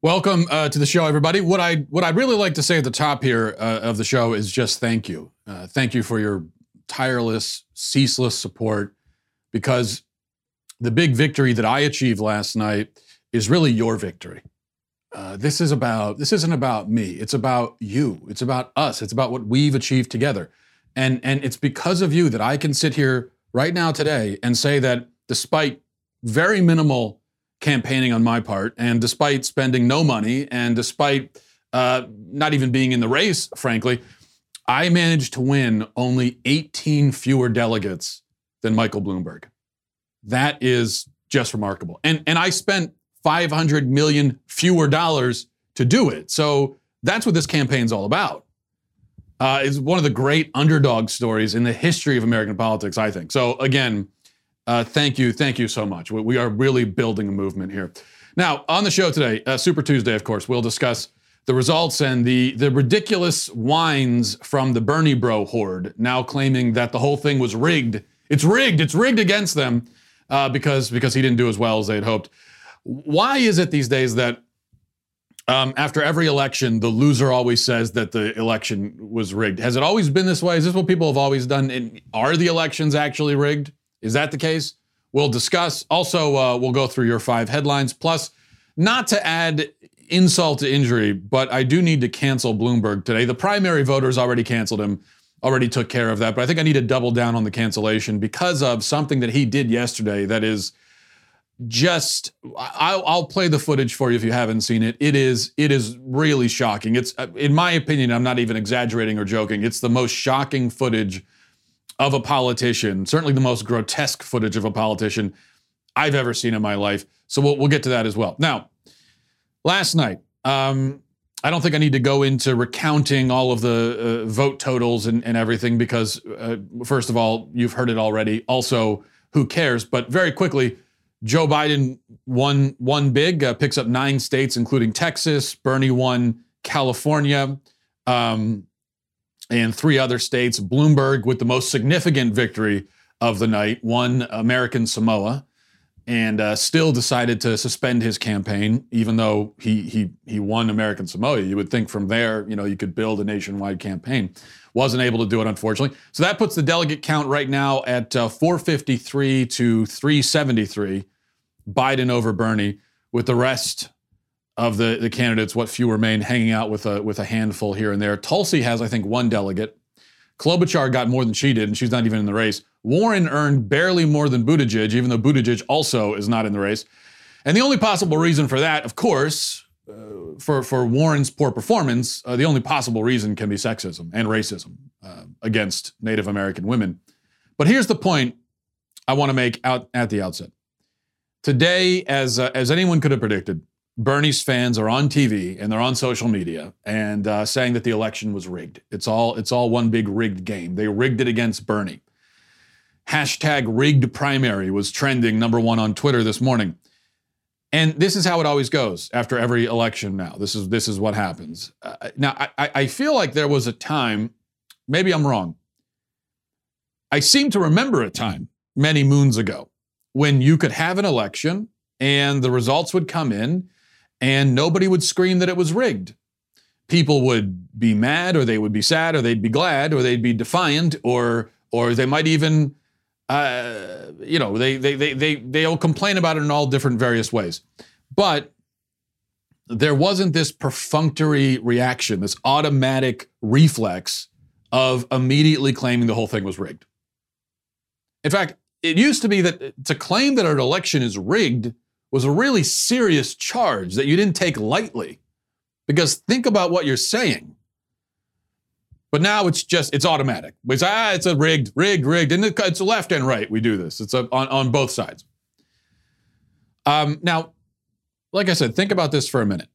Welcome uh, to the show, everybody. What I what I'd really like to say at the top here uh, of the show is just thank you, uh, thank you for your tireless, ceaseless support, because the big victory that I achieved last night is really your victory. Uh, this is about this isn't about me. It's about you. It's about us. It's about what we've achieved together, and and it's because of you that I can sit here right now today and say that despite very minimal campaigning on my part, and despite spending no money, and despite uh, not even being in the race, frankly, I managed to win only 18 fewer delegates than Michael Bloomberg. That is just remarkable. And, and I spent 500 million fewer dollars to do it. So that's what this campaign's all about. Uh, it's one of the great underdog stories in the history of American politics, I think. So again, uh, thank you, thank you so much. We, are really building a movement here. Now, on the show today, uh, Super Tuesday, of course, we'll discuss the results and the the ridiculous whines from the Bernie Bro horde, now claiming that the whole thing was rigged. It's rigged. It's rigged against them uh, because because he didn't do as well as they had hoped. Why is it these days that um, after every election, the loser always says that the election was rigged? Has it always been this way? Is this what people have always done? And are the elections actually rigged? Is that the case? We'll discuss. Also, uh, we'll go through your five headlines. Plus, not to add insult to injury, but I do need to cancel Bloomberg today. The primary voters already canceled him, already took care of that. But I think I need to double down on the cancellation because of something that he did yesterday that is just I'll, I'll, play the footage for you if you haven't seen it. It is it is really shocking. It's in my opinion, I'm not even exaggerating or joking. It's the most shocking footage of a politician, certainly the most grotesque footage of a politician I've ever seen in my life. So we'll, we'll get to that as well. Now, last night, um, I don't think I need to go into recounting all of the uh, vote totals and, and everything because, uh, first of all, you've heard it already. Also, who cares? But very quickly, Joe Biden won won big, uh, picks up nine states, including Texas. Bernie won California. Um, and three other states. Bloomberg, with the most significant victory of the night, won American Samoa and uh, still decided to suspend his campaign, even though he, he, he won American Samoa. You would think from there, you know, you could build a nationwide campaign. Wasn't able to do it, unfortunately. So that puts the delegate count right now at uh, 453 to 373, Biden over Bernie, with the rest of the, the candidates, what few remain, hanging out with a, with a handful here and there. Tulsi has, I think, one delegate. Klobuchar got more than she did, and she's not even in the race. Warren earned barely more than Buttigieg, even though Buttigieg also is not in the race. And the only possible reason for that, of course, uh, for, for Warren's poor performance, uh, the only possible reason can be sexism and racism uh, against Native American women. But here's the point I want to make out at the outset. Today, as, uh, as anyone could have predicted, Bernie's fans are on TV and they're on social media and uh, saying that the election was rigged. It's all it's all one big rigged game. They rigged it against Bernie. Hashtag rigged primary was trending number one on Twitter this morning. And this is how it always goes after every election now. This is this is what happens. Uh, now I, I feel like there was a time, maybe I'm wrong. I seem to remember a time many moons ago when you could have an election and the results would come in and nobody would scream that it was rigged. People would be mad, or they would be sad, or they'd be glad, or they'd be defiant, or or they might even, uh, you know, they they they they they'll complain about it in all different various ways. But there wasn't this perfunctory reaction, this automatic reflex of immediately claiming the whole thing was rigged. In fact, it used to be that to claim that an election is rigged was a really serious charge that you didn't take lightly. Because think about what you're saying. But now it's just, it's automatic. It's, ah, it's a rigged, rigged, rigged. And it's left and right. We do this. It's a, on, on both sides. Um, now, like I said, think about this for a minute.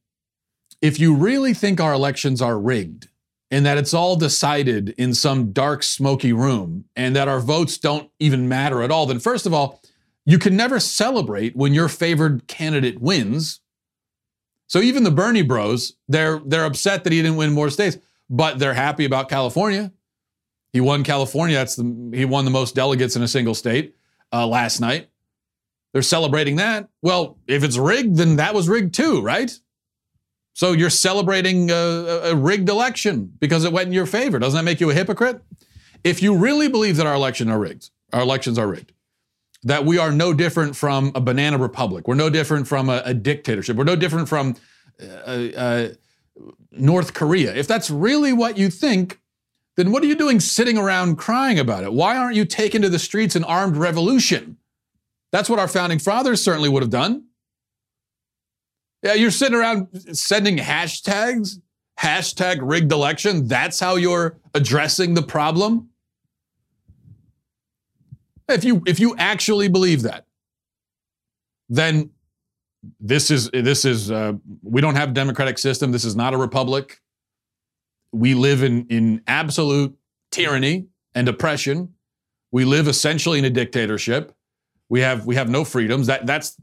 If you really think our elections are rigged and that it's all decided in some dark, smoky room and that our votes don't even matter at all, then first of all, you can never celebrate when your favored candidate wins. So even the Bernie bros, they're they're upset that he didn't win more states, but they're happy about California. He won California. That's the he won the most delegates in a single state uh, last night. They're celebrating that. Well, if it's rigged, then that was rigged too, right? So you're celebrating a, a, rigged election because it went in your favor. Doesn't that make you a hypocrite? If you really believe that our election are rigged, our elections are rigged, that we are no different from a banana republic, we're no different from a, a dictatorship, we're no different from uh, uh, North Korea. If that's really what you think, then what are you doing sitting around crying about it? Why aren't you taking to the streets in armed revolution? That's what our founding fathers certainly would have done. Yeah, you're sitting around sending hashtags, hashtag rigged election. That's how you're addressing the problem. If you if you actually believe that, then this is this is uh, we don't have a democratic system. This is not a republic. We live in in absolute tyranny and oppression. We live essentially in a dictatorship. We have we have no freedoms. That that's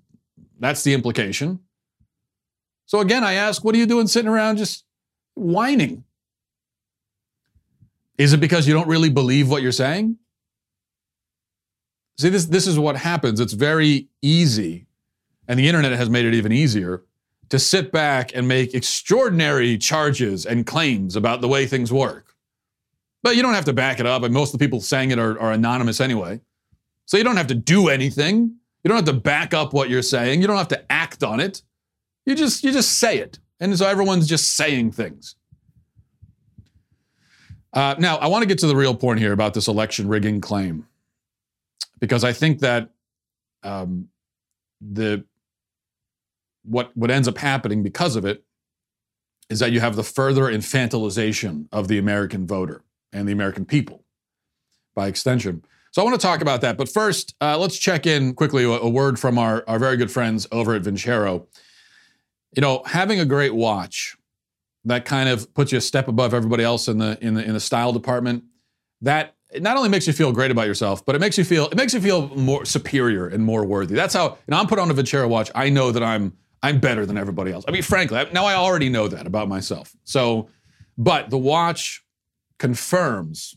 that's the implication. So again, I ask, what are you doing sitting around just whining? Is it because you don't really believe what you're saying? See, this, this is what happens. It's very easy, and the internet has made it even easier to sit back and make extraordinary charges and claims about the way things work. But you don't have to back it up, and most of the people saying it are, are anonymous anyway. So you don't have to do anything. You don't have to back up what you're saying. You don't have to act on it. You just you just say it, and so everyone's just saying things. Uh, now, I want to get to the real point here about this election rigging claim, because I think that um, the what what ends up happening because of it is that you have the further infantilization of the American voter and the American people, by extension. So I want to talk about that, but first, uh, let's check in quickly a, a word from our our very good friends over at Vincero you know, having a great watch that kind of puts you a step above everybody else in the in the in the style department. That it not only makes you feel great about yourself, but it makes you feel it makes you feel more superior and more worthy. That's how. And I'm put on a Vincero watch. I know that I'm I'm better than everybody else. I mean, frankly, now I already know that about myself. So, but the watch confirms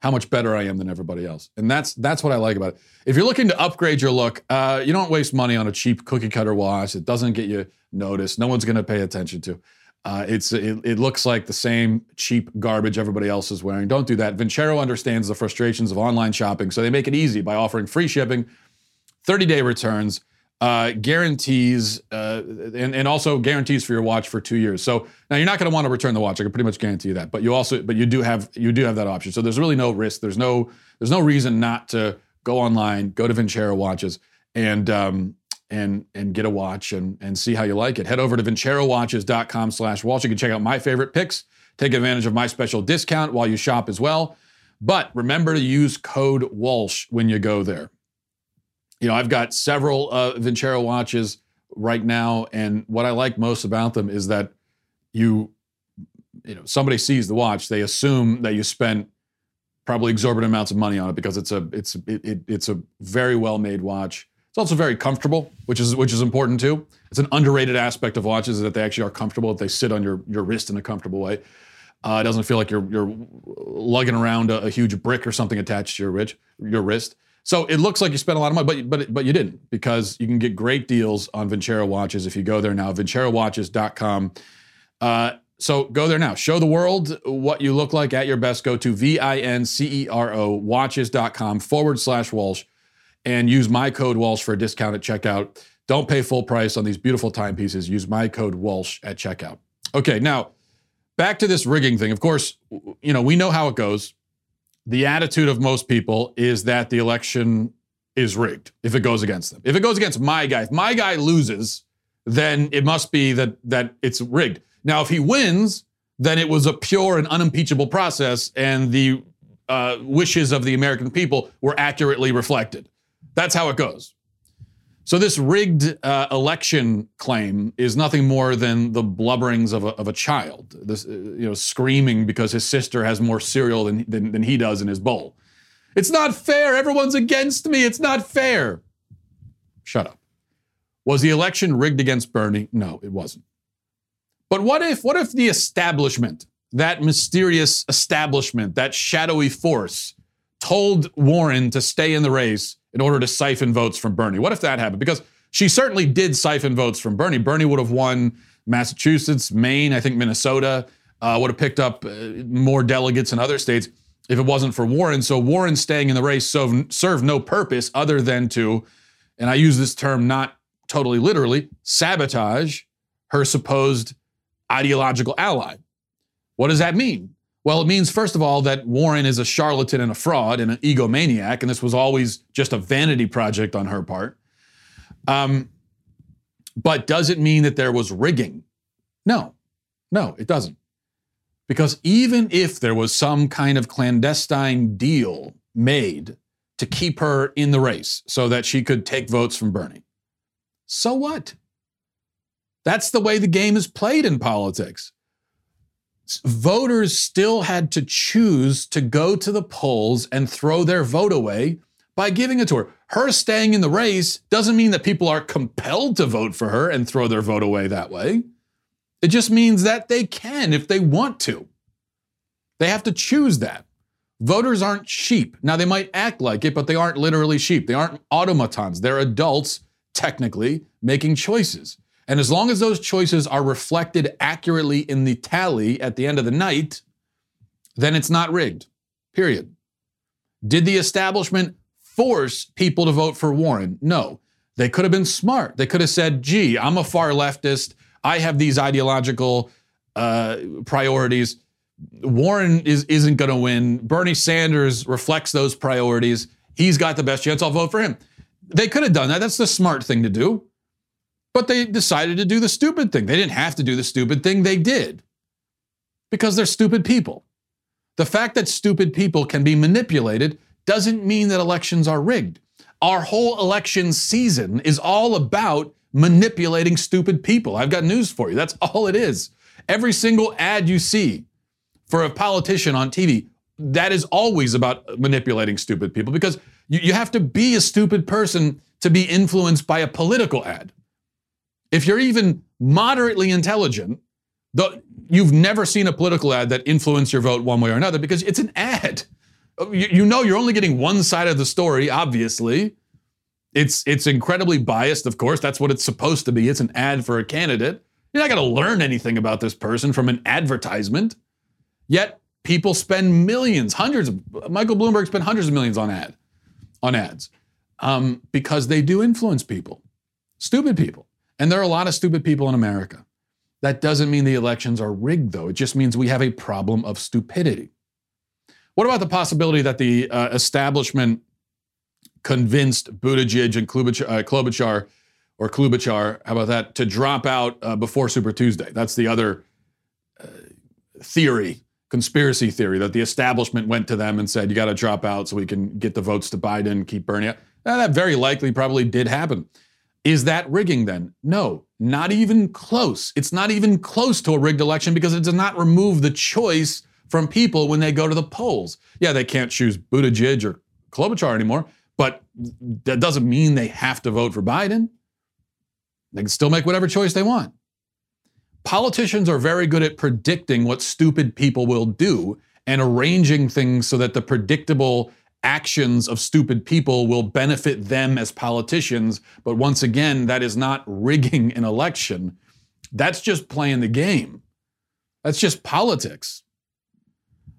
how much better I am than everybody else, and that's that's what I like about it. If you're looking to upgrade your look, uh, you don't waste money on a cheap cookie cutter watch. It doesn't get you noticed. No one's going to pay attention to. Uh, it's it, it, looks like the same cheap garbage everybody else is wearing. Don't do that. Vincero understands the frustrations of online shopping, so they make it easy by offering free shipping, 30-day returns, uh, guarantees, uh, and, and also guarantees for your watch for two years. So now you're not going to want to return the watch. I can pretty much guarantee you that. But you also, but you do have you do have that option. So there's really no risk. There's no there's no reason not to go online, go to Vincero watches, and um, and and get a watch and and see how you like it. Head over to vincerowatches.com slash Walsh. You can check out my favorite picks. Take advantage of my special discount while you shop as well. But remember to use code Walsh when you go there. You know, I've got several uh, Vincero watches right now, and what I like most about them is that you, you know, somebody sees the watch, they assume that you spent probably exorbitant amounts of money on it because it's a it's it, it, it's a very well made watch. It's also very comfortable, which is which is important too. It's an underrated aspect of watches that they actually are comfortable. That they sit on your your wrist in a comfortable way. Uh, it doesn't feel like you're you're lugging around a, a, huge brick or something attached to your wrist. Your wrist. So it looks like you spent a lot of money, but but but you didn't because you can get great deals on Vincero watches if you go there now. VinceroWatches.com. Uh, so go there now. Show the world what you look like at your best. Go to V I N C E R O watches.com forward slash Walsh and use my code Walsh for a discount at checkout. Don't pay full price on these beautiful timepieces. Use my code Walsh at checkout. Okay, now back to this rigging thing. Of course, you know, we know how it goes. The attitude of most people is that the election is rigged if it goes against them. If it goes against my guy, if my guy loses, then it must be that that it's rigged. Now, if he wins, then it was a pure and unimpeachable process, and the uh, wishes of the American people were accurately reflected. That's how it goes. So this rigged uh, election claim is nothing more than the blubberings of a, of a child, this, uh, you know, screaming because his sister has more cereal than, than, than he does in his bowl. It's not fair. Everyone's against me. It's not fair. Shut up. Was the election rigged against Bernie? No, it wasn't. But what if what if the establishment, that mysterious establishment, that shadowy force, told Warren to stay in the race in order to siphon votes from Bernie. What if that happened? Because she certainly did siphon votes from Bernie. Bernie would have won Massachusetts, Maine, I think Minnesota uh, would have picked up uh, more delegates in other states if it wasn't for Warren. So Warren staying in the race served, served no purpose other than to, and I use this term not totally literally, sabotage her supposed ideological ally. What does that mean? Well, it means, first of all, that Warren is a charlatan and a fraud and an egomaniac, and this was always just a vanity project on her part. Um, but does it mean that there was rigging? No, no, it doesn't. Because even if there was some kind of clandestine deal made to keep her in the race so that she could take votes from Bernie, so what? That's the way the game is played in politics. Voters still had to choose to go to the polls and throw their vote away by giving it to her. Her staying in the race doesn't mean that people are compelled to vote for her and throw their vote away that way. It just means that they can if they want to. They have to choose that. Voters aren't sheep. Now, they might act like it, but they aren't literally sheep. They aren't automatons. They're adults, technically, making choices. And as long as those choices are reflected accurately in the tally at the end of the night, then it's not rigged. Period. Did the establishment force people to vote for Warren? No. They could have been smart. They could have said, gee, I'm a far leftist. I have these ideological uh, priorities. Warren is, isn't going to win. Bernie Sanders reflects those priorities. He's got the best chance. I'll vote for him. They could have done that. That's the smart thing to do. But they decided to do the stupid thing. They didn't have to do the stupid thing. They did because they're stupid people. The fact that stupid people can be manipulated doesn't mean that elections are rigged. Our whole election season is all about manipulating stupid people. I've got news for you. That's all it is. Every single ad you see for a politician on TV, that is always about manipulating stupid people because you, you have to be a stupid person to be influenced by a political ad. If you're even moderately intelligent, the, you've never seen a political ad that influenced your vote one way or another because it's an ad. You, you know you're only getting one side of the story, obviously. It's it's incredibly biased, of course. That's what it's supposed to be. It's an ad for a candidate. You're not going to learn anything about this person from an advertisement. Yet people spend millions, hundreds. Of, Michael Bloomberg spent hundreds of millions on ad, on ads, um, because they do influence people, stupid people, and there are a lot of stupid people in America. That doesn't mean the elections are rigged, though. It just means we have a problem of stupidity. What about the possibility that the uh, establishment convinced Buttigieg and Klobuchar, uh, Klobuchar, or Klobuchar, how about that, to drop out uh, before Super Tuesday? That's the other uh, theory, conspiracy theory, that the establishment went to them and said, you got to drop out so we can get the votes to Biden, and keep Bernie out. Now, that very likely probably did happen. Is that rigging then? No, not even close. It's not even close to a rigged election because it does not remove the choice from people when they go to the polls. Yeah, they can't choose Buttigieg or Klobuchar anymore, but that doesn't mean they have to vote for Biden. They can still make whatever choice they want. Politicians are very good at predicting what stupid people will do and arranging things so that the predictable actions of stupid people will benefit them as politicians. But once again, that is not rigging an election. That's just playing the game. That's just politics.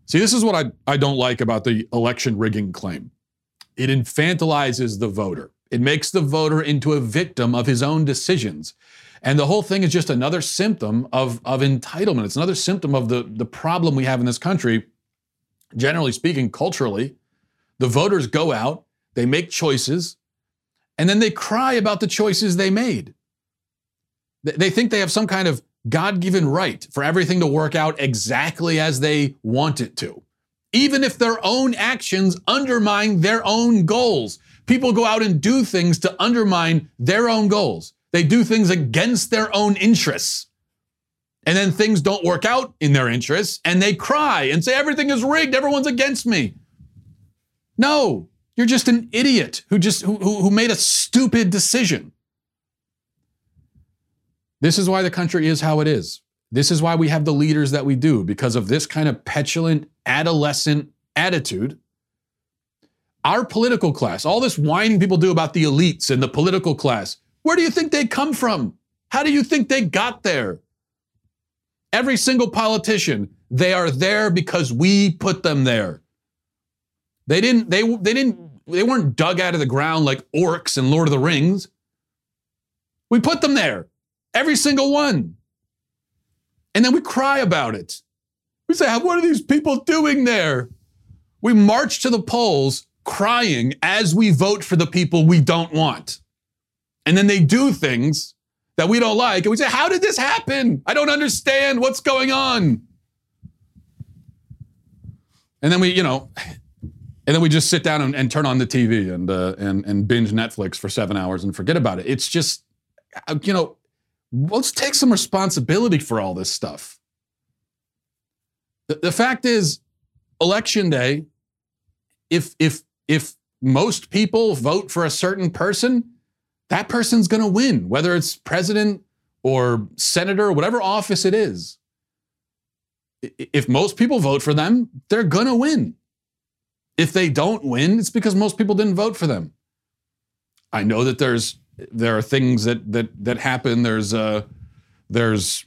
See, this is what I, I don't like about the election rigging claim. It infantilizes the voter. It makes the voter into a victim of his own decisions. And the whole thing is just another symptom of, of entitlement. It's another symptom of the, the problem we have in this country, generally speaking, culturally. The voters go out, they make choices, and then they cry about the choices they made. They think they have some kind of God given right for everything to work out exactly as they want it to, even if their own actions undermine their own goals. People go out and do things to undermine their own goals. They do things against their own interests. And then things don't work out in their interests, and they cry and say, Everything is rigged, everyone's against me. No, you're just an idiot who just who, who made a stupid decision. This is why the country is how it is. This is why we have the leaders that we do, because of this kind of petulant, adolescent attitude. Our political class, all this whining people do about the elites and the political class, where do you think they come from? How do you think they got there? Every single politician, they are there because we put them there. They didn't, they, they didn't, they weren't dug out of the ground like orcs in Lord of the Rings. We put them there. Every single one. And then we cry about it. We say, what are these people doing there? We march to the polls crying as we vote for the people we don't want. And then they do things that we don't like. And we say, How did this happen? I don't understand what's going on. And then we, you know, and then we just sit down and, and turn on the TV and, uh, and, and binge Netflix for seven hours and forget about it. It's just, uh, you know, let's take some responsibility for all this stuff. The, the fact is, election day, if if if most people vote for a certain person, that person's going to win, whether it's president or senator, or whatever office it is. If most people vote for them, they're going to win. If they don't win, it's because most people didn't vote for them. I know that there's there are things that that that happen. There's uh there's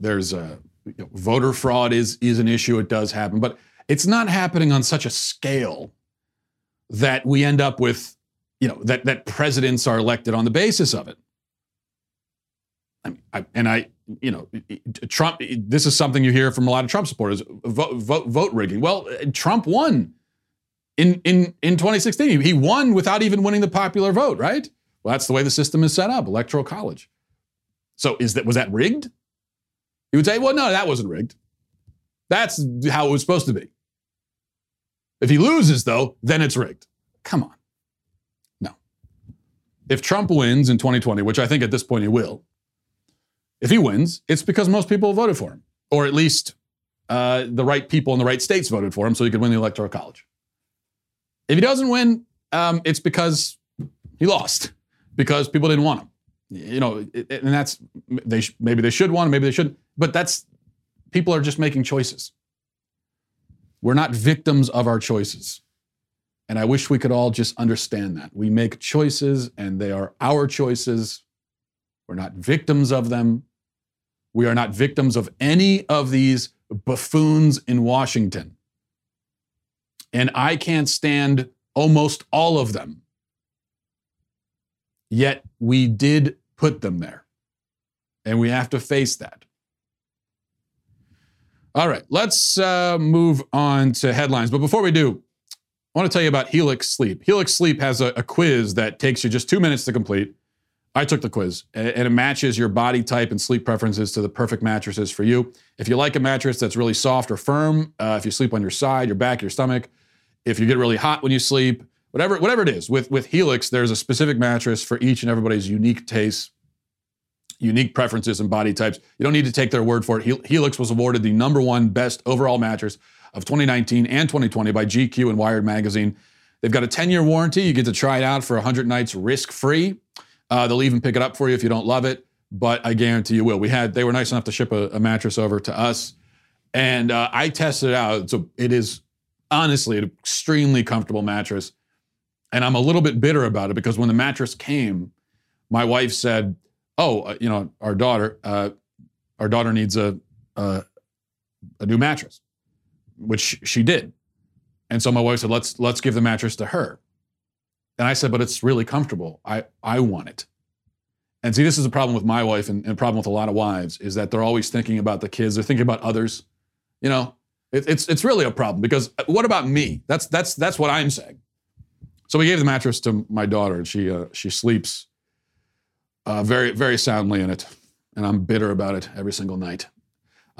there's uh you know, voter fraud is is an issue. It does happen, but it's not happening on such a scale that we end up with, you know, that that presidents are elected on the basis of it. I mean, I, and I, you know, Trump. This is something you hear from a lot of Trump supporters: vote, vote, vote rigging. Well, uh, Trump won in in in 2016. He won without even winning the popular vote, right? Well, that's the way the system is set up, electoral college. So, is that was that rigged? He would say, "Well, no, that wasn't rigged. That's how it was supposed to be." If he loses, though, then it's rigged. Come on. No. If Trump wins in 2020, which I think at this point he will, if he wins, it's because most people voted for him, or at least uh, the right people in the right states voted for him so he could win the Electoral College. If he doesn't win, um, it's because he lost, because people didn't want him. You know, and that's they maybe they should want him, maybe they shouldn't, but that's people are just making choices. We're not victims of our choices. And I wish we could all just understand that. We make choices and they are our choices. We're not victims of them. We are not victims of any of these buffoons in Washington. And I can't stand almost all of them. Yet we did put them there. And we have to face that. All right, let's uh, move on to headlines. But before we do, I want to tell you about Helix Sleep. Helix Sleep has a, a quiz that takes you just two minutes to complete. I took the quiz, and it matches your body type and sleep preferences to the perfect mattresses for you. If you like a mattress that's really soft or firm, uh, if you sleep on your side, your back, your stomach, if you get really hot when you sleep, whatever, whatever it is, with, with Helix, there's a specific mattress for each and everybody's unique tastes unique preferences and body types. You don't need to take their word for it. Helix was awarded the number one best overall mattress of 2019 and 2020 by GQ and Wired Magazine. They've got a 10 year warranty. You get to try it out for 100 nights risk free. Uh, they'll even pick it up for you if you don't love it, but I guarantee you will. We had they were nice enough to ship a, a mattress over to us, and uh, I tested it out. So it is honestly an extremely comfortable mattress, and I'm a little bit bitter about it because when the mattress came, my wife said, oh, uh, you know, our daughter, uh, our daughter needs a, a, a new mattress, which she did. And so my wife said, let's let's give the mattress to her. And I said, but it's really comfortable. I I want it. And see, this is a problem with my wife and, and a problem with a lot of wives is that they're always thinking about the kids. They're thinking about others. You know, it, it's it's really a problem because uh, what about me? That's that's that's what I'm saying. So we gave the mattress to my daughter, and she uh, she sleeps uh, very, very soundly in it. And I'm bitter about it every single night.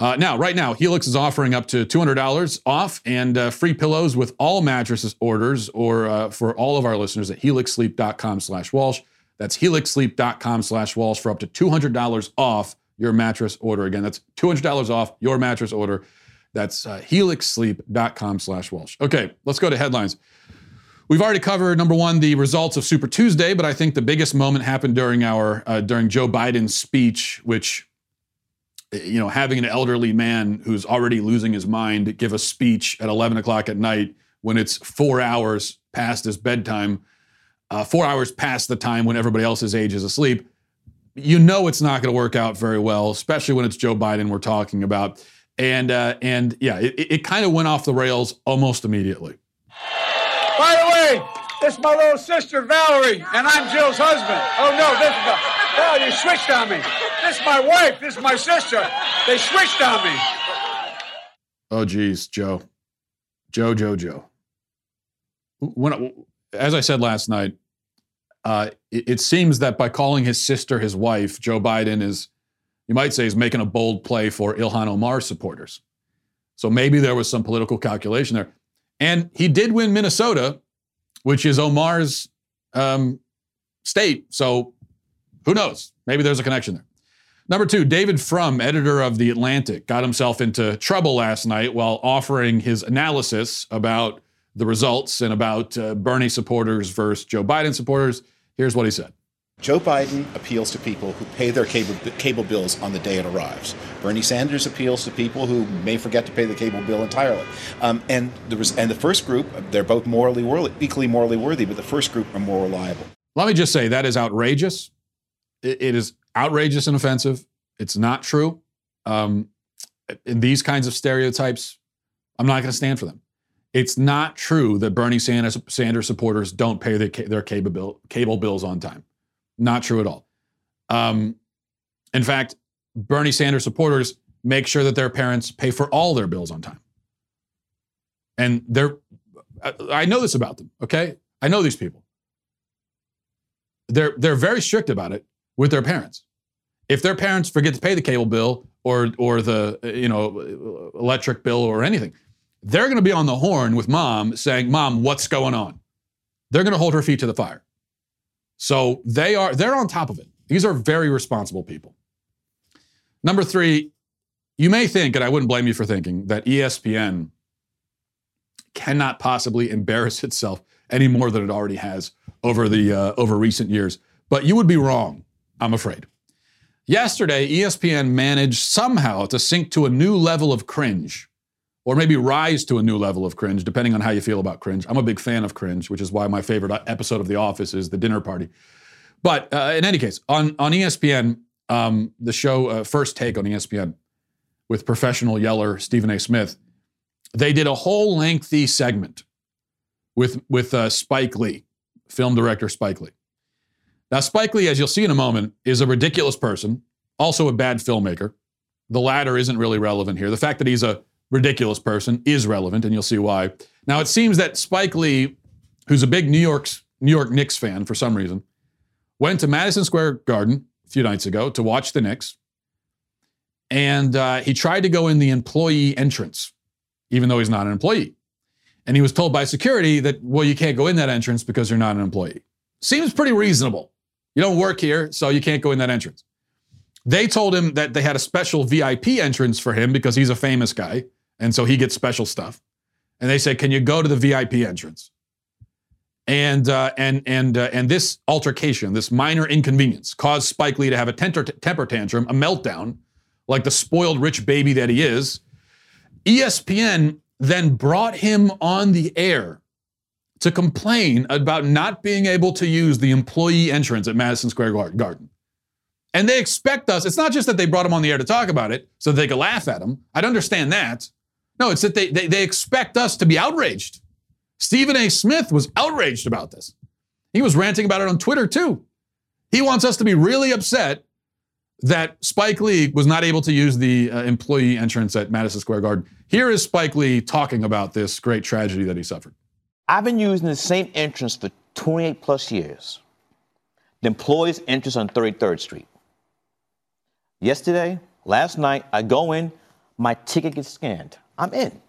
Uh, now, right now, Helix is offering up to $200 off and uh, free pillows with all mattresses orders or uh, for all of our listeners at helixsleep.com slash Walsh. That's helixsleep.com slash Walsh for up to $200 off your mattress order. Again, that's $200 off your mattress order. That's uh, helixsleep.com slash Walsh. Okay, let's go to headlines. We've already covered number one the results of Super Tuesday, but I think the biggest moment happened during our uh, during Joe Biden's speech, which you know having an elderly man who's already losing his mind give a speech at 11 o'clock at night when it's four hours past his bedtime, uh, four hours past the time when everybody else's age is asleep. you know it's not going to work out very well, especially when it's Joe Biden we're talking about. And uh, and yeah, it, it kind of went off the rails almost immediately. By the way, is my little sister Valerie, and I'm Jill's husband. Oh no, this is the oh you switched on me. This my wife. This is my sister. They switched on me. Oh geez, Joe, Joe, Joe, Joe. When as I said last night, uh, it, it, seems that by calling his sister his wife, Joe Biden is, you might say, is making a bold play for Ilhan Omar supporters. So maybe there was some political calculation there. And he did win Minnesota, which is Omar's um, state. So who knows? Maybe there's a connection there. Number two, David Frum, editor of The Atlantic, got himself into trouble last night while offering his analysis about the results and about uh, Bernie supporters versus Joe Biden supporters. Here's what he said. Joe Biden appeals to people who pay their cable, cable bills on the day it arrives. Bernie Sanders appeals to people who may forget to pay the cable bill entirely. Um, and, was, and the first group, they're both morally worthy, equally morally worthy, but the first group are more reliable. Let me just say that is outrageous. it, it is outrageous and offensive. It's not true. Um, in these kinds of stereotypes, I'm not going to stand for them. It's not true that Bernie Sanders, Sanders supporters don't pay their, their cable, bill, cable bills on time. Not true at all. Um, in fact, Bernie Sanders supporters make sure that their parents pay for all their bills on time. And they're, I know this about them, okay? I know these people. They're, they're very strict about it with their parents. If their parents forget to pay the cable bill or, or the you know, electric bill or anything, they're going to be on the horn with mom saying, Mom, what's going on? They're going to hold her feet to the fire. So they are they're on top of it. These are very responsible people. Number three, you may think, and I wouldn't blame you for thinking, that ESPN cannot possibly embarrass itself any more than it already has over the uh, over recent years. But you would be wrong, I'm afraid. Yesterday, ESPN managed somehow to sink to a new level of cringe or maybe rise to a new level of cringe, depending on how you feel about cringe. I'm a big fan of cringe, which is why my favorite episode of The Office is the dinner party. But uh, in any case, on on ESPN, um, the show uh, First Take on ESPN with professional yeller Stephen A. Smith, they did a whole lengthy segment with with uh, Spike Lee, film director Spike Lee. Now, Spike Lee, as you'll see in a moment, is a ridiculous person, also a bad filmmaker. The latter isn't really relevant here. The fact that he's a ridiculous person is relevant, and you'll see why. Now, it seems that Spike Lee, who's a big New York's New York Knicks fan for some reason, went to Madison Square Garden a few nights ago to watch the Knicks, and uh, he tried to go in the employee entrance, even though he's not an employee. And he was told by security that, well, you can't go in that entrance because you're not an employee. Seems pretty reasonable. You don't work here, so you can't go in that entrance. They told him that they had a special VIP entrance for him because he's a famous guy and so he gets special stuff. And they said, "Can you go to the VIP entrance?" And uh, and and uh, and this altercation, this minor inconvenience, caused Spike Lee to have a temper, temper tantrum, a meltdown, like the spoiled rich baby that he is. ESPN then brought him on the air to complain about not being able to use the employee entrance at Madison Square Garden. And they expect us, it's not just that they brought him on the air to talk about it so they could laugh at him. I'd understand that. No, it's that they, they, they expect us to be outraged. Stephen A. Smith was outraged about this. He was ranting about it on Twitter too. He wants us to be really upset that Spike Lee was not able to use the uh, employee entrance at Madison Square Garden. Here is Spike Lee talking about this great tragedy that he suffered. I've been using the same entrance for 28 plus years. The employee's entrance on 33rd Street. Yesterday, last night, I go in, my ticket gets scanned. I'm in.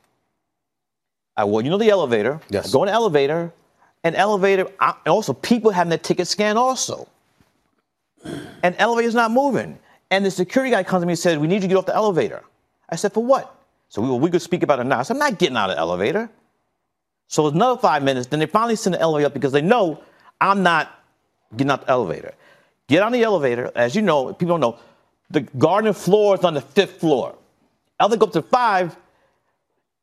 I well, you know the elevator. Yes. I go in the elevator, and elevator. I, and also, people having their ticket scanned also. And elevator's not moving. And the security guy comes to me and says, "We need you to get off the elevator." I said, "For what?" So we, well, we could speak about it now. I said, "I'm not getting out of the elevator." So it's another five minutes. Then they finally send the elevator up because they know I'm not getting out the elevator. Get on the elevator. As you know, people don't know, the garden floor is on the fifth floor. Elevator go up to five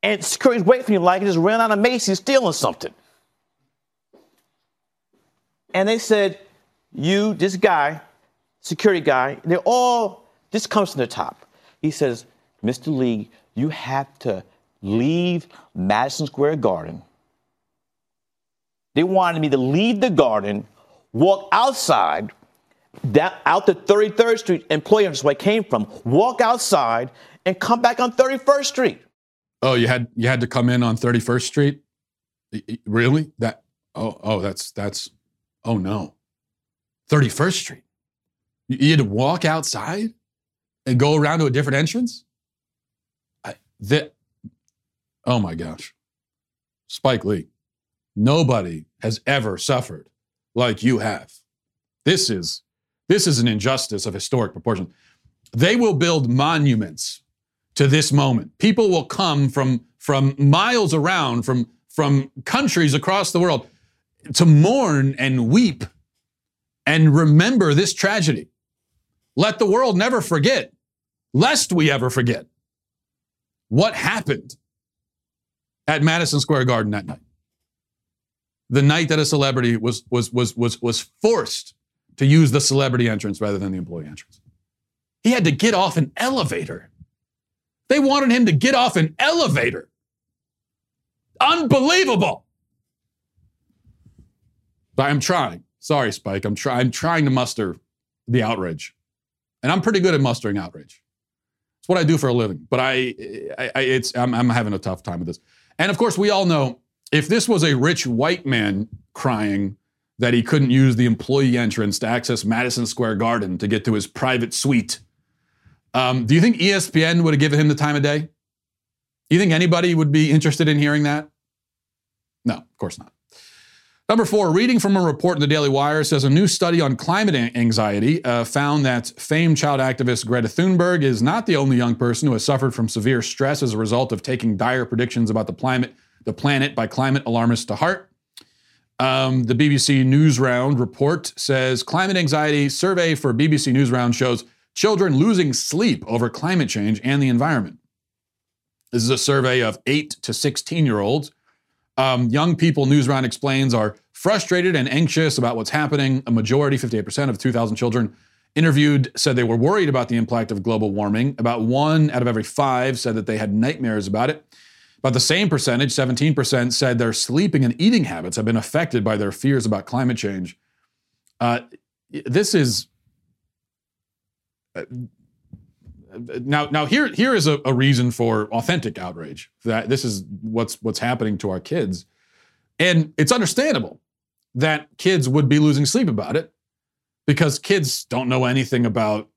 and security's waiting for you like he just ran out of Macy's stealing something. And they said, You, this guy, security guy. They're all, this comes from the top. He says, Mr. Lee, you have to leave Madison Square Garden. They wanted me to leave the garden, walk outside, out to 33rd Street, employee, that's where I came from, walk outside and come back on 31st Street. Oh, you had you had to come in on 31st Street? Really? That oh oh that's that's oh no. 31st Street. You had to walk outside and go around to a different entrance? I, that, oh my gosh. Spike Lee, nobody has ever suffered like you have. This is this is an injustice of historic proportions. They will build monuments to this moment. People will come from from miles around, from from countries across the world to mourn and weep and remember this tragedy. Let the world never forget, lest we ever forget, what happened at Madison Square Garden that night. The night that a celebrity was, was, was, was, was forced to use the celebrity entrance rather than the employee entrance. He had to get off an elevator. They wanted him to get off an elevator. Unbelievable. But I'm trying. Sorry, Spike. I'm, try- I'm trying to muster the outrage. And I'm pretty good at mustering outrage. It's what I do for a living. But I, I, I it's I'm, I'm having a tough time with this. And of course, we all know if this was a rich white man crying that he couldn't use the employee entrance to access Madison Square Garden to get to his private suite, um, do you think ESPN would have given him the time of day? Do you think anybody would be interested in hearing that? No, of course not. Number four, reading from a report in the Daily Wire says a new study on climate anxiety uh, found that famed child activist Greta Thunberg is not the only young person who has suffered from severe stress as a result of taking dire predictions about the planet, the planet by climate alarmists to heart. Um, the BBC Newsround report says climate anxiety survey for BBC Newsround shows children losing sleep over climate change and the environment. This is a survey of 8 to 16 year olds um, young people, Newsround explains, are frustrated and anxious about what's happening. A majority, 58% of 2,000 children interviewed, said they were worried about the impact of global warming. About one out of every five said that they had nightmares about it. About the same percentage, 17%, said their sleeping and eating habits have been affected by their fears about climate change. Uh, this is uh, now now here here is a, a, reason for authentic outrage. That this is what's what's happening to our kids. And it's understandable that kids would be losing sleep about it because kids don't know anything about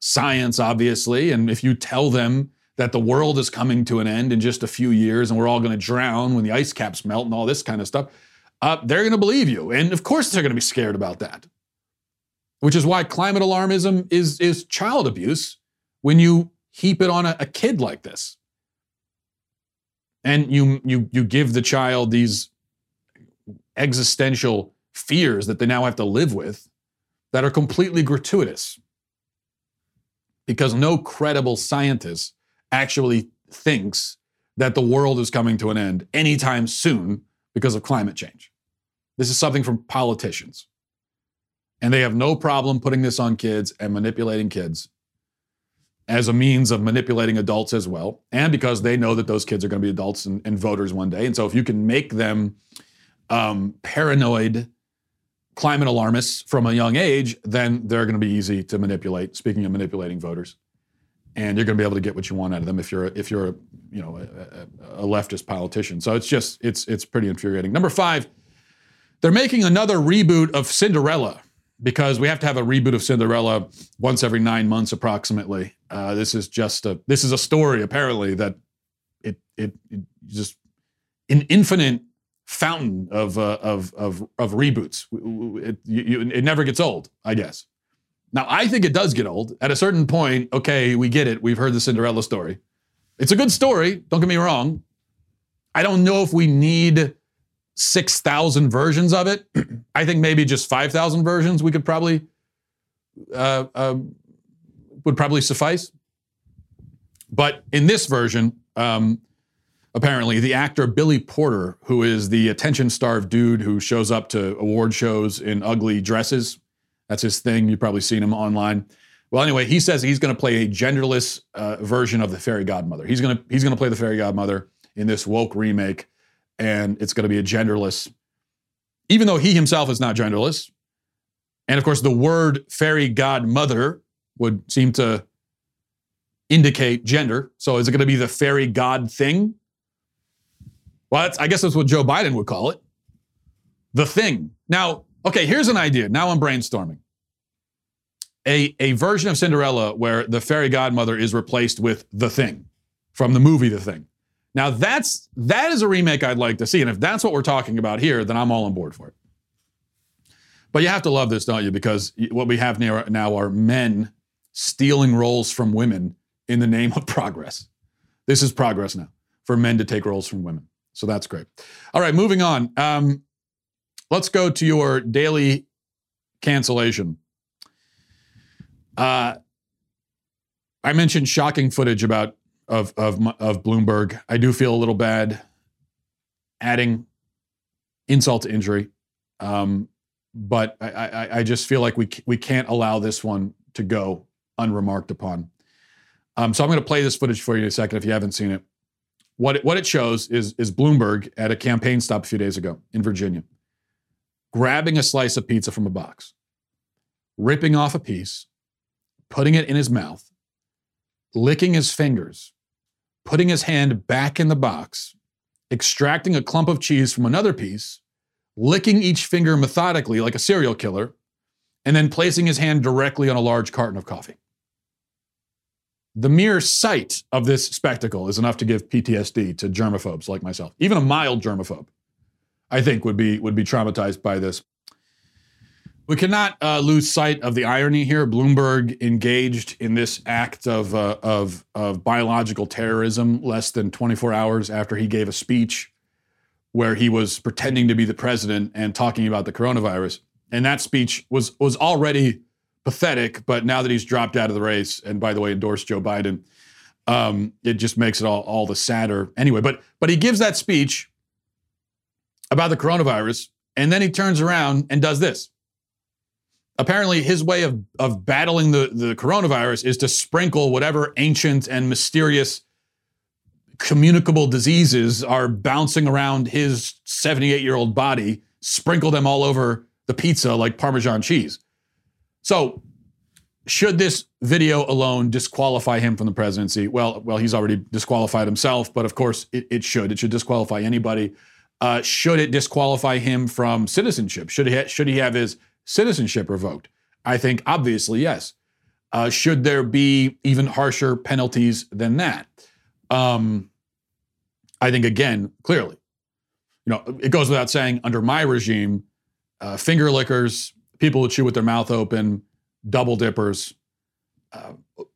science obviously. And if you tell them that the world is coming to an end in just a few years and we're all going to drown when the ice caps melt and all this kind of stuff uh, they're going to believe you and of course they're going to be scared about that which is why climate alarmism is is child abuse when you heap it on a, a kid like this. And you you you give the child these existential fears that they now have to live with that are completely gratuitous. Because no credible scientist actually thinks that the world is coming to an end anytime soon because of climate change. This is something from politicians. And they have no problem putting this on kids and manipulating kids as a means of manipulating adults as well, and because they know that those kids are going to be adults and, and, voters one day. And so, if you can make them um, paranoid climate alarmists from a young age, then they're going to be easy to manipulate. Speaking of manipulating voters, and you're going to be able to get what you want out of them if you're if you're a, you know a, a leftist politician. So it's just it's it's pretty infuriating. Number five, they're making another reboot of Cinderella because we have to have a reboot of Cinderella once every nine months approximately. Uh, this is just a this is a story apparently that it it, it just an infinite fountain of uh, of of of reboots. It, you, it never gets old, I guess. Now I think it does get old at a certain point. Okay, we get it. We've heard the Cinderella story. It's a good story. Don't get me wrong. I don't know if we need 6,000 versions of it. I think maybe just 5,000 versions we could probably, uh, uh, would probably suffice. But in this version, um, apparently, the actor Billy Porter, who is the attention starved dude who shows up to award shows in ugly dresses That's his thing. You've probably seen him online. Well, anyway, he says he's going to play a genderless uh, version of the fairy godmother. He's going to he's going to play the fairy godmother in this woke remake, and it's going to be a genderless. Even though he himself is not genderless, and of course the word fairy godmother would seem to indicate gender. So is it going to be the fairy god thing? Well, I guess that's what Joe Biden would call it. The thing. Now, okay, here's an idea. Now I'm brainstorming. A, a version of Cinderella where the fairy godmother is replaced with the thing from the movie The Thing. Now that's that is a remake I'd like to see. And if that's what we're talking about here, then I'm all on board for it. But you have to love this, don't you? Because what we have now are men stealing roles from women in the name of progress. This is progress now for men to take roles from women. So that's great. All right, moving on. Um, let's go to your daily cancellation. Uh, I mentioned shocking footage about of of of Bloomberg. I do feel a little bad adding insult to injury, um, but I, I, I just feel like we we can't allow this one to go unremarked upon. Um, so I'm going to play this footage for you in a second if you haven't seen it. What it, what it shows is, is Bloomberg at a campaign stop a few days ago in Virginia, grabbing a slice of pizza from a box, ripping off a piece, putting it in his mouth, licking his fingers, putting his hand back in the box, extracting a clump of cheese from another piece, licking each finger methodically like a serial killer, and then placing his hand directly on a large carton of coffee. The mere sight of this spectacle is enough to give PTSD to germaphobes like myself. Even a mild germaphobe, I think, would be would be traumatized by this. We cannot uh, lose sight of the irony here. Bloomberg engaged in this act of, uh, of, of biological terrorism less than 24 hours after he gave a speech where he was pretending to be the president and talking about the coronavirus. And that speech was was already pathetic. But now that he's dropped out of the race, and by the way, endorsed Joe Biden, um, it just makes it all, all the sadder. Anyway, but but he gives that speech about the coronavirus, and then he turns around and does this. Apparently, his way of of battling the, the coronavirus is to sprinkle whatever ancient and mysterious communicable diseases are bouncing around his 78 year old body, sprinkle them all over the pizza like Parmesan cheese. So, should this video alone disqualify him from the presidency? Well, well, he's already disqualified himself, but of course it, it should. It should disqualify anybody. Uh, should it disqualify him from citizenship? Should he ha- should he have his citizenship revoked? I think obviously yes. Uh, should there be even harsher penalties than that? Um, I think again, clearly, you know, it goes without saying. Under my regime, uh, finger lickers, people who chew with their mouth open, double dippers, uh,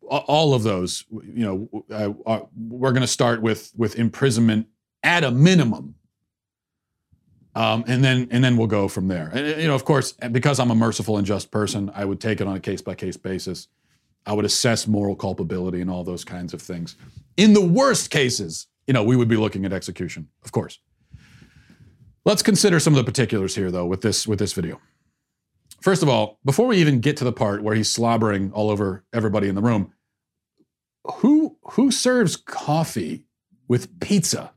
all of those, you know, uh, we're going to start with with imprisonment at a minimum, um, and then and then we'll go from there. And you know, of course, because I'm a merciful and just person, I would take it on a case by case basis. I would assess moral culpability and all those kinds of things. In the worst cases, you know, we would be looking at execution, of course. Let's consider some of the particulars here, though, with this with this video. First of all, before we even get to the part where he's slobbering all over everybody in the room, who who serves coffee with pizza?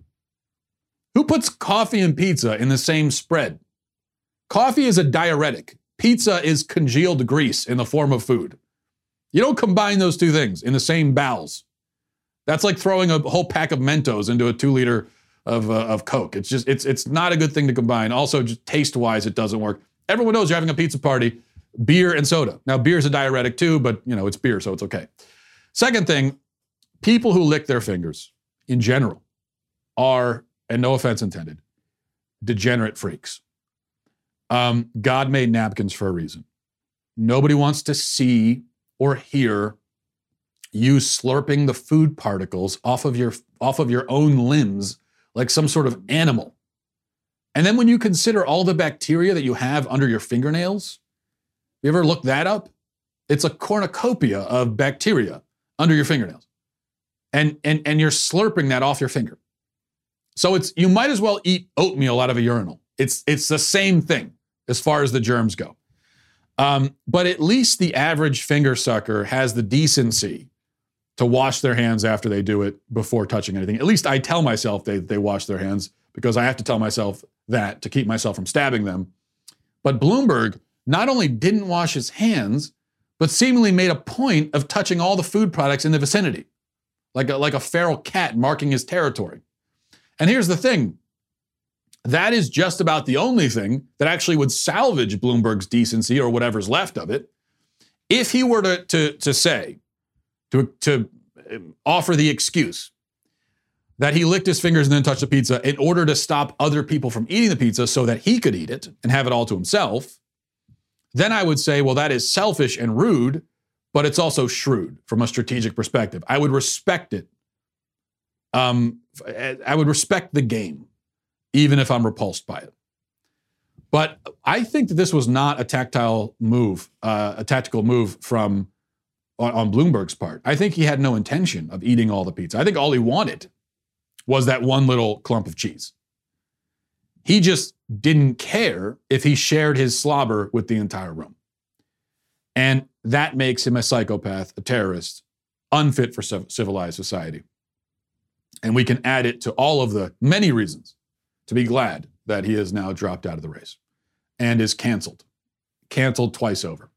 Who puts coffee and pizza in the same spread? Coffee is a diuretic. Pizza is congealed grease in the form of food. You don't combine those two things in the same bowels. That's like throwing a whole pack of Mentos into a two liter of, uh, of Coke. It's just it's it's not a good thing to combine. Also, just taste wise, it doesn't work. Everyone knows you're having a pizza party, beer and soda. Now, beer is a diuretic too, but you know, it's beer, so it's okay. Second thing, people who lick their fingers in general are, and no offense intended, degenerate freaks. Um, God made napkins for a reason. Nobody wants to see or hear you slurping the food particles off of your off of your own limbs like some sort of animal. And then when you consider all the bacteria that you have under your fingernails, you ever look that up? It's a cornucopia of bacteria under your fingernails. And, and, and you're slurping that off your finger. So it's you might as well eat oatmeal out of a urinal. It's it's the same thing as far as the germs go. Um, but at least the average finger sucker has the decency to wash their hands after they do it before touching anything. At least I tell myself they, they wash their hands because I have to tell myself that to keep myself from stabbing them. But Bloomberg not only didn't wash his hands, but seemingly made a point of touching all the food products in the vicinity, like a, like a feral cat marking his territory. And here's the thing that is just about the only thing that actually would salvage Bloomberg's decency or whatever's left of it. If he were to, to, to say, to, to offer the excuse that he licked his fingers and then touched the pizza in order to stop other people from eating the pizza so that he could eat it and have it all to himself, then I would say, well, that is selfish and rude, but it's also shrewd from a strategic perspective. I would respect it. Um, I would respect the game, even if I'm repulsed by it. But I think that this was not a tactile move, uh, a tactical move from on, on Bloomberg's part. I think he had no intention of eating all the pizza. I think all he wanted was that one little clump of cheese. He just didn't care if he shared his slobber with the entire room. And that makes him a psychopath, a terrorist, unfit for civilized society. And we can add it to all of the many reasons to be glad that he has now dropped out of the race and is canceled. Canceled twice over.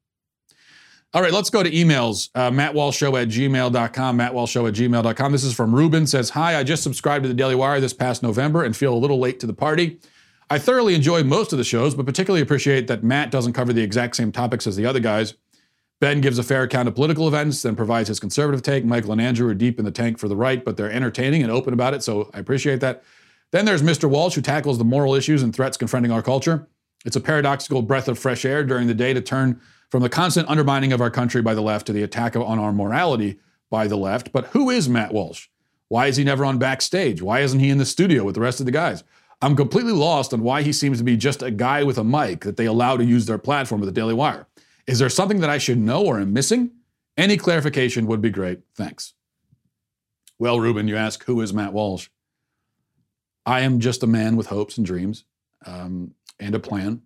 All right, let's go to emails. Uh, MattWalshShow at gmail.com. MattWalshShow at gmail.com. This is from Ruben. Says, Hi, I just subscribed to the Daily Wire this past November and feel a little late to the party. I thoroughly enjoy most of the shows, but particularly appreciate that Matt doesn't cover the exact same topics as the other guys. Ben gives a fair account of political events, then provides his conservative take. Michael and Andrew are deep in the tank for the right, but they're entertaining and open about it, so I appreciate that. Then there's Mr. Walsh, who tackles the moral issues and threats confronting our culture. It's a paradoxical breath of fresh air during the day to turn from the constant undermining of our country by the left to the attack on our morality by the left. But who is Matt Walsh? Why is he never on backstage? Why isn't he in the studio with the rest of the guys? I'm completely lost on why he seems to be just a guy with a mic that they allow to use their platform at the Daily Wire. Is there something that I should know or am missing? Any clarification would be great. Thanks. Well, Ruben, you ask, who is Matt Walsh? I am just a man with hopes and dreams um, and a plan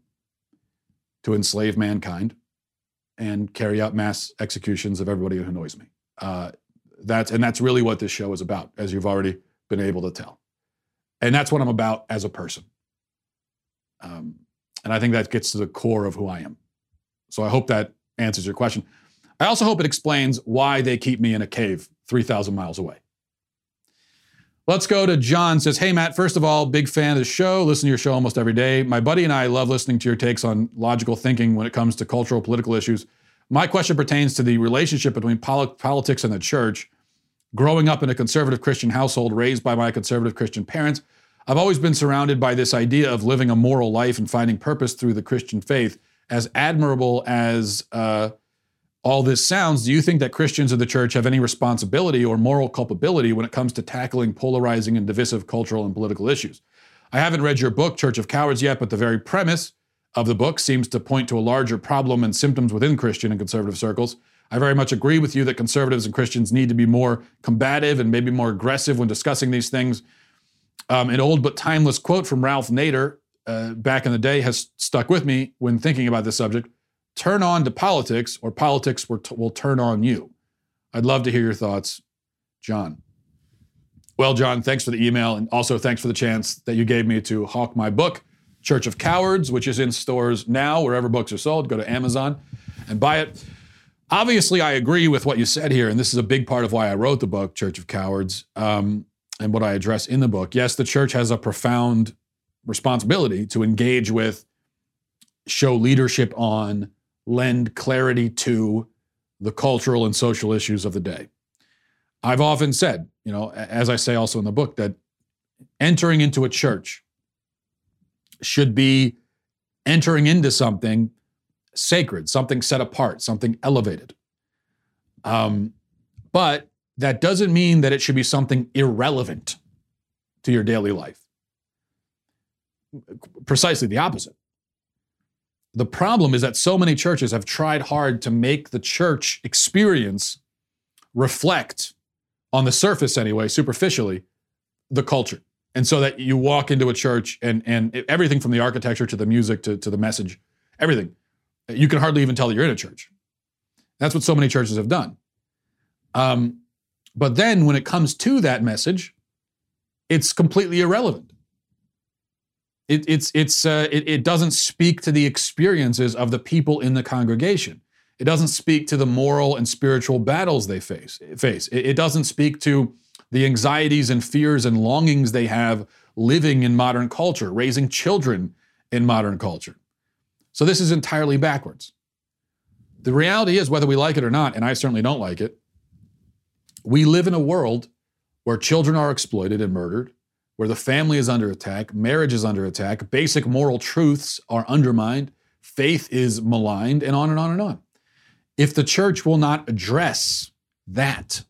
to enslave mankind and carry out mass executions of everybody who annoys me. Uh, that's and that's really what this show is about, as you've already been able to tell. And that's what I'm about as a person. Um, and I think that gets to the core of who I am. So I hope that answers your question. I also hope it explains why they keep me in a cave 3,000 miles away. Let's go to John says, Hey, Matt, first of all, big fan of the show. Listen to your show almost every day. My buddy and I love listening to your takes on logical thinking when it comes to cultural, political issues. My question pertains to the relationship between politics and the church. Growing up in a conservative Christian household raised by my conservative Christian parents, I've always been surrounded by this idea of living a moral life and finding purpose through the Christian faith. As admirable as uh, all this sounds, do you think that Christians of the church have any responsibility or moral culpability when it comes to tackling polarizing and divisive cultural and political issues? I haven't read your book, Church of Cowards, yet, but the very premise of the book seems to point to a larger problem and symptoms within Christian and conservative circles. I very much agree with you that conservatives and Christians need to be more combative and maybe more aggressive when discussing these things. Um, an old but timeless quote from Ralph Nader uh, back in the day has stuck with me when thinking about this subject turn on to politics, or politics will, t- will turn on you. I'd love to hear your thoughts, John. Well, John, thanks for the email, and also thanks for the chance that you gave me to hawk my book, Church of Cowards, which is in stores now, wherever books are sold. Go to Amazon and buy it. Obviously, I agree with what you said here, and this is a big part of why I wrote the book, Church of Cowards, um, and what I address in the book. Yes, the church has a profound responsibility to engage with, show leadership on, lend clarity to the cultural and social issues of the day. I've often said, you know, as I say also in the book, that entering into a church should be entering into something sacred, something set apart, something elevated. Um, but that doesn't mean that it should be something irrelevant to your daily life. Precisely the opposite. The problem is that so many churches have tried hard to make the church experience reflect, on the surface anyway, superficially, the culture. And so that you walk into a church and, and everything from the architecture to the music to, to the message, everything You can hardly even tell that you're in a church. That's what so many churches have done. Um, but then when it comes to that message, it's completely irrelevant. It, it's, it's, uh, it, it doesn't speak to the experiences of the people in the congregation. It doesn't speak to the moral and spiritual battles they face. face. It, it doesn't speak to the anxieties and fears and longings they have living in modern culture, raising children in modern culture. So this is entirely backwards. The reality is, whether we like it or not, and I certainly don't like it, we live in a world where children are exploited and murdered, where the family is under attack, marriage is under attack, basic moral truths are undermined, faith is maligned, and on and on and on. If the church will not address that,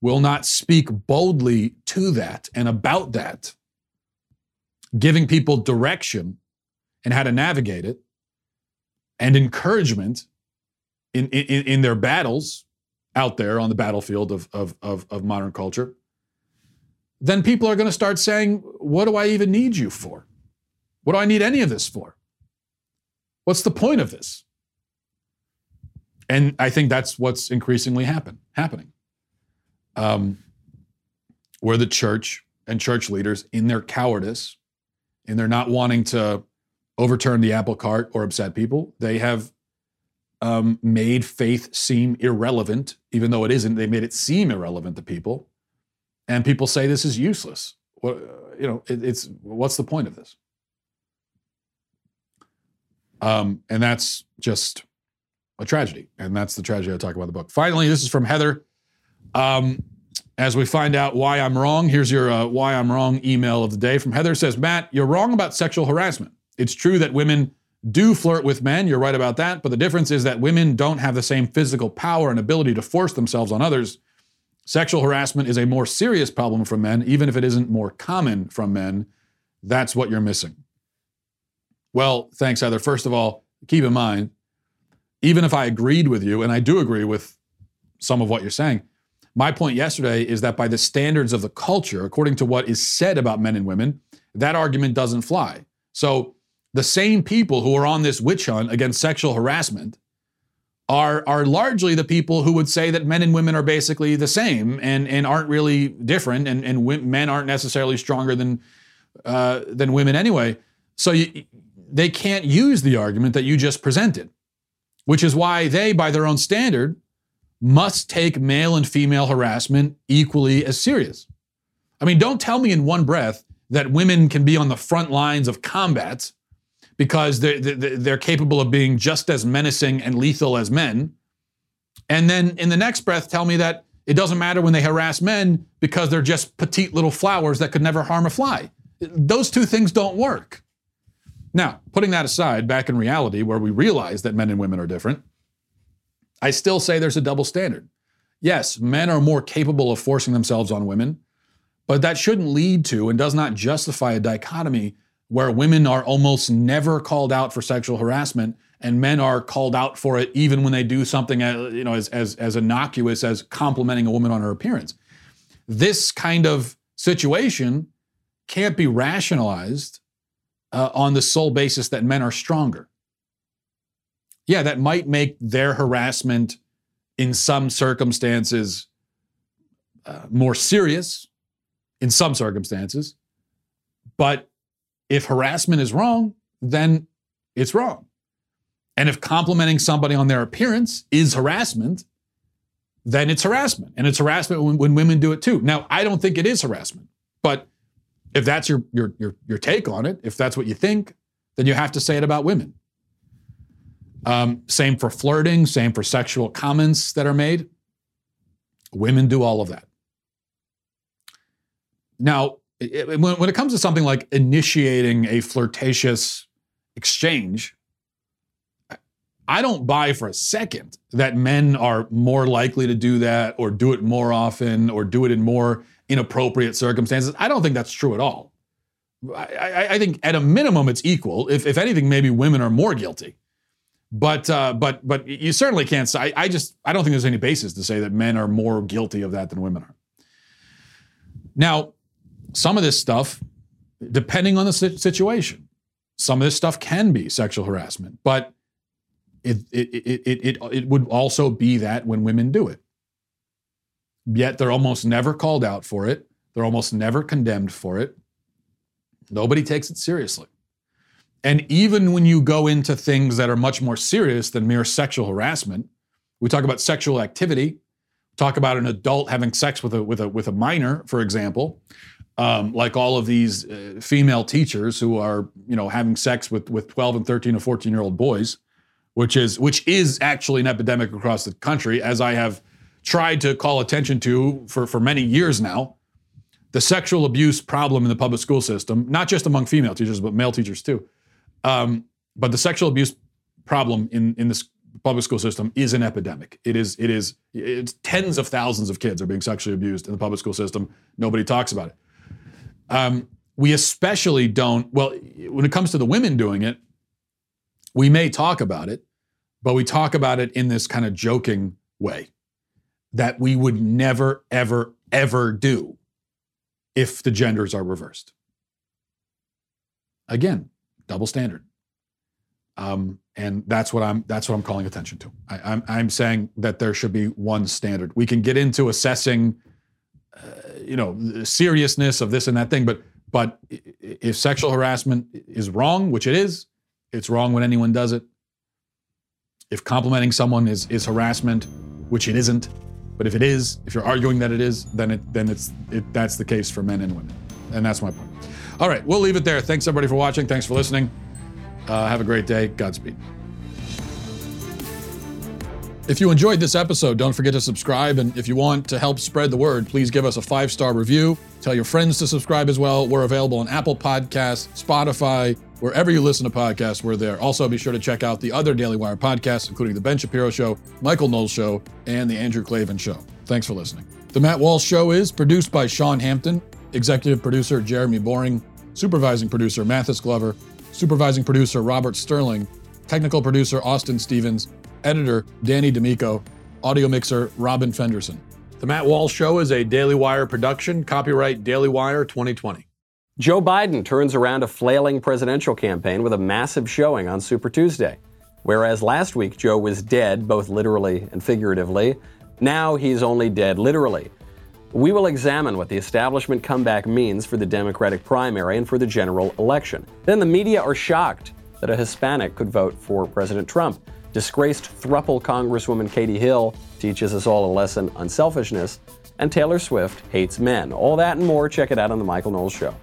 will not speak boldly to that and about that, giving people direction and how to navigate it, and encouragement in, in, in their battles out there on the battlefield of, of, of, of modern culture, then people are going to start saying, What do I even need you for? What do I need any of this for? What's the point of this? And I think that's what's increasingly happen, happening. Um, where the church and church leaders, in their cowardice, in their not wanting to overturn the apple cart or upset people, they have um, made faith seem irrelevant, even though it isn't. They made it seem irrelevant to people, and people say this is useless. What you know, it, it's what's the point of this? Um, and that's just a tragedy, and that's the tragedy I talk about in the book. Finally, this is from Heather. Um, as we find out why I'm wrong, here's your uh, why I'm wrong email of the day from Heather. Says, Matt, you're wrong about sexual harassment. It's true that women do flirt with men. You're right about that. But the difference is that women don't have the same physical power and ability to force themselves on others. Sexual harassment is a more serious problem for men, even if it isn't more common from men. That's what you're missing. Well, thanks, Heather. First of all, keep in mind, even if I agreed with you, and I do agree with some of what you're saying, my point yesterday is that by the standards of the culture, according to what is said about men and women, that argument doesn't fly. So the same people who are on this witch hunt against sexual harassment are, are largely the people who would say that men and women are basically the same and, and aren't really different, and, and men aren't necessarily stronger than, uh, than women anyway. So you, they can't use the argument that you just presented, which is why they, by their own standard, must take male and female harassment equally as serious. I mean, don't tell me in one breath that women can be on the front lines of combat because they're, they're capable of being just as menacing and lethal as men. And then in the next breath, tell me that it doesn't matter when they harass men because they're just petite little flowers that could never harm a fly. Those two things don't work. Now, putting that aside, back in reality, where we realize that men and women are different, I still say there's a double standard. Yes, men are more capable of forcing themselves on women, but that shouldn't lead to and does not justify a dichotomy where women are almost never called out for sexual harassment and men are called out for it even when they do something uh, you know as, as, as innocuous as complimenting a woman on her appearance. This kind of situation can't be rationalized uh, on the sole basis that men are stronger. Yeah that might make their harassment in some circumstances uh, more serious in some circumstances but if harassment is wrong, then it's wrong. And if complimenting somebody on their appearance is harassment, then it's harassment. And it's harassment when, when, women do it too. Now, I don't think it is harassment, but if that's your, your, your, your take on it, if that's what you think, then you have to say it about women. Um, same for flirting, same for sexual comments that are made. Women do all of that. Now, it, when, when it comes to something like initiating a flirtatious exchange, I don't buy for a second that men are more likely to do that or do it more often or do it in more inappropriate circumstances. I don't think that's true at all. I, I, I think at a minimum it's equal. If, if anything, maybe women are more guilty. But uh, but but you certainly can't say. I, I just I don't think there's any basis to say that men are more guilty of that than women are. Now, some of this stuff, depending on the situation, some of this stuff can be sexual harassment. But it, it, it, it, it, it would also be that when women do it. Yet they're almost never called out for it. They're almost never condemned for it. Nobody takes it seriously. And even when you go into things that are much more serious than mere sexual harassment, we talk about sexual activity, talk about an adult having sex with a with a with a minor, for example, um, like all of these uh, female teachers who are you know having sex with with 12 and 13 or 14 year old boys, which is which is actually an epidemic across the country, as I have tried to call attention to for for many years now. The sexual abuse problem in the public school system, not just among female teachers but male teachers too um, but the sexual abuse problem in, in this public school system is an epidemic. It is, it is, it's tens of thousands of kids are being sexually abused in the public school system. Nobody talks about it. Um, we especially don't, well, when it comes to the women doing it, we may talk about it, but we talk about it in this kind of joking way that we would never, ever, ever do if the genders are reversed. Again, double standard. Um, and that's what I'm that's what I'm calling attention to. I, am I'm, I'm saying that there should be one standard. We can get into assessing, uh, you know, the seriousness of this and that thing, but but if sexual harassment is wrong, which it is, it's wrong when anyone does it. If complimenting someone is is harassment, which it isn't, but if it is, if you're arguing that it is, then it then it's it, that's the case for men and women, and that's my point. All right, we'll leave it there. Thanks everybody for watching. Thanks for listening. Uh, have a great day. Godspeed. If you enjoyed this episode, don't forget to subscribe. And if you want to help spread the word, please give us a five star review. Tell your friends to subscribe as well. We're available on Apple Podcasts, Spotify, wherever you listen to podcasts, we're there. Also, be sure to check out the other Daily Wire podcasts, including The Ben Shapiro Show, Michael Knowles Show, and The Andrew Klavan Show. Thanks for listening. The Matt Walsh Show is produced by Sean Hampton, executive producer Jeremy Boring, supervising producer Mathis Glover, supervising producer Robert Sterling, technical producer Austin Stevens, editor Danny D'Amico, audio mixer Robin Fenderson. The Matt Walsh Show is a Daily Wire production, copyright Daily Wire 2020. Joe Biden turns around a flailing presidential campaign with a massive showing on Super Tuesday. Whereas last week Joe was dead, both literally and figuratively, now he's only dead literally. We will examine what the establishment comeback means for the Democratic primary and for the general election. Then the media are shocked that a Hispanic could vote for President Trump. Disgraced thruple Congresswoman Katie Hill teaches us all a lesson on selfishness, and Taylor Swift hates men. All that and more, check it out on The Michael Knowles Show.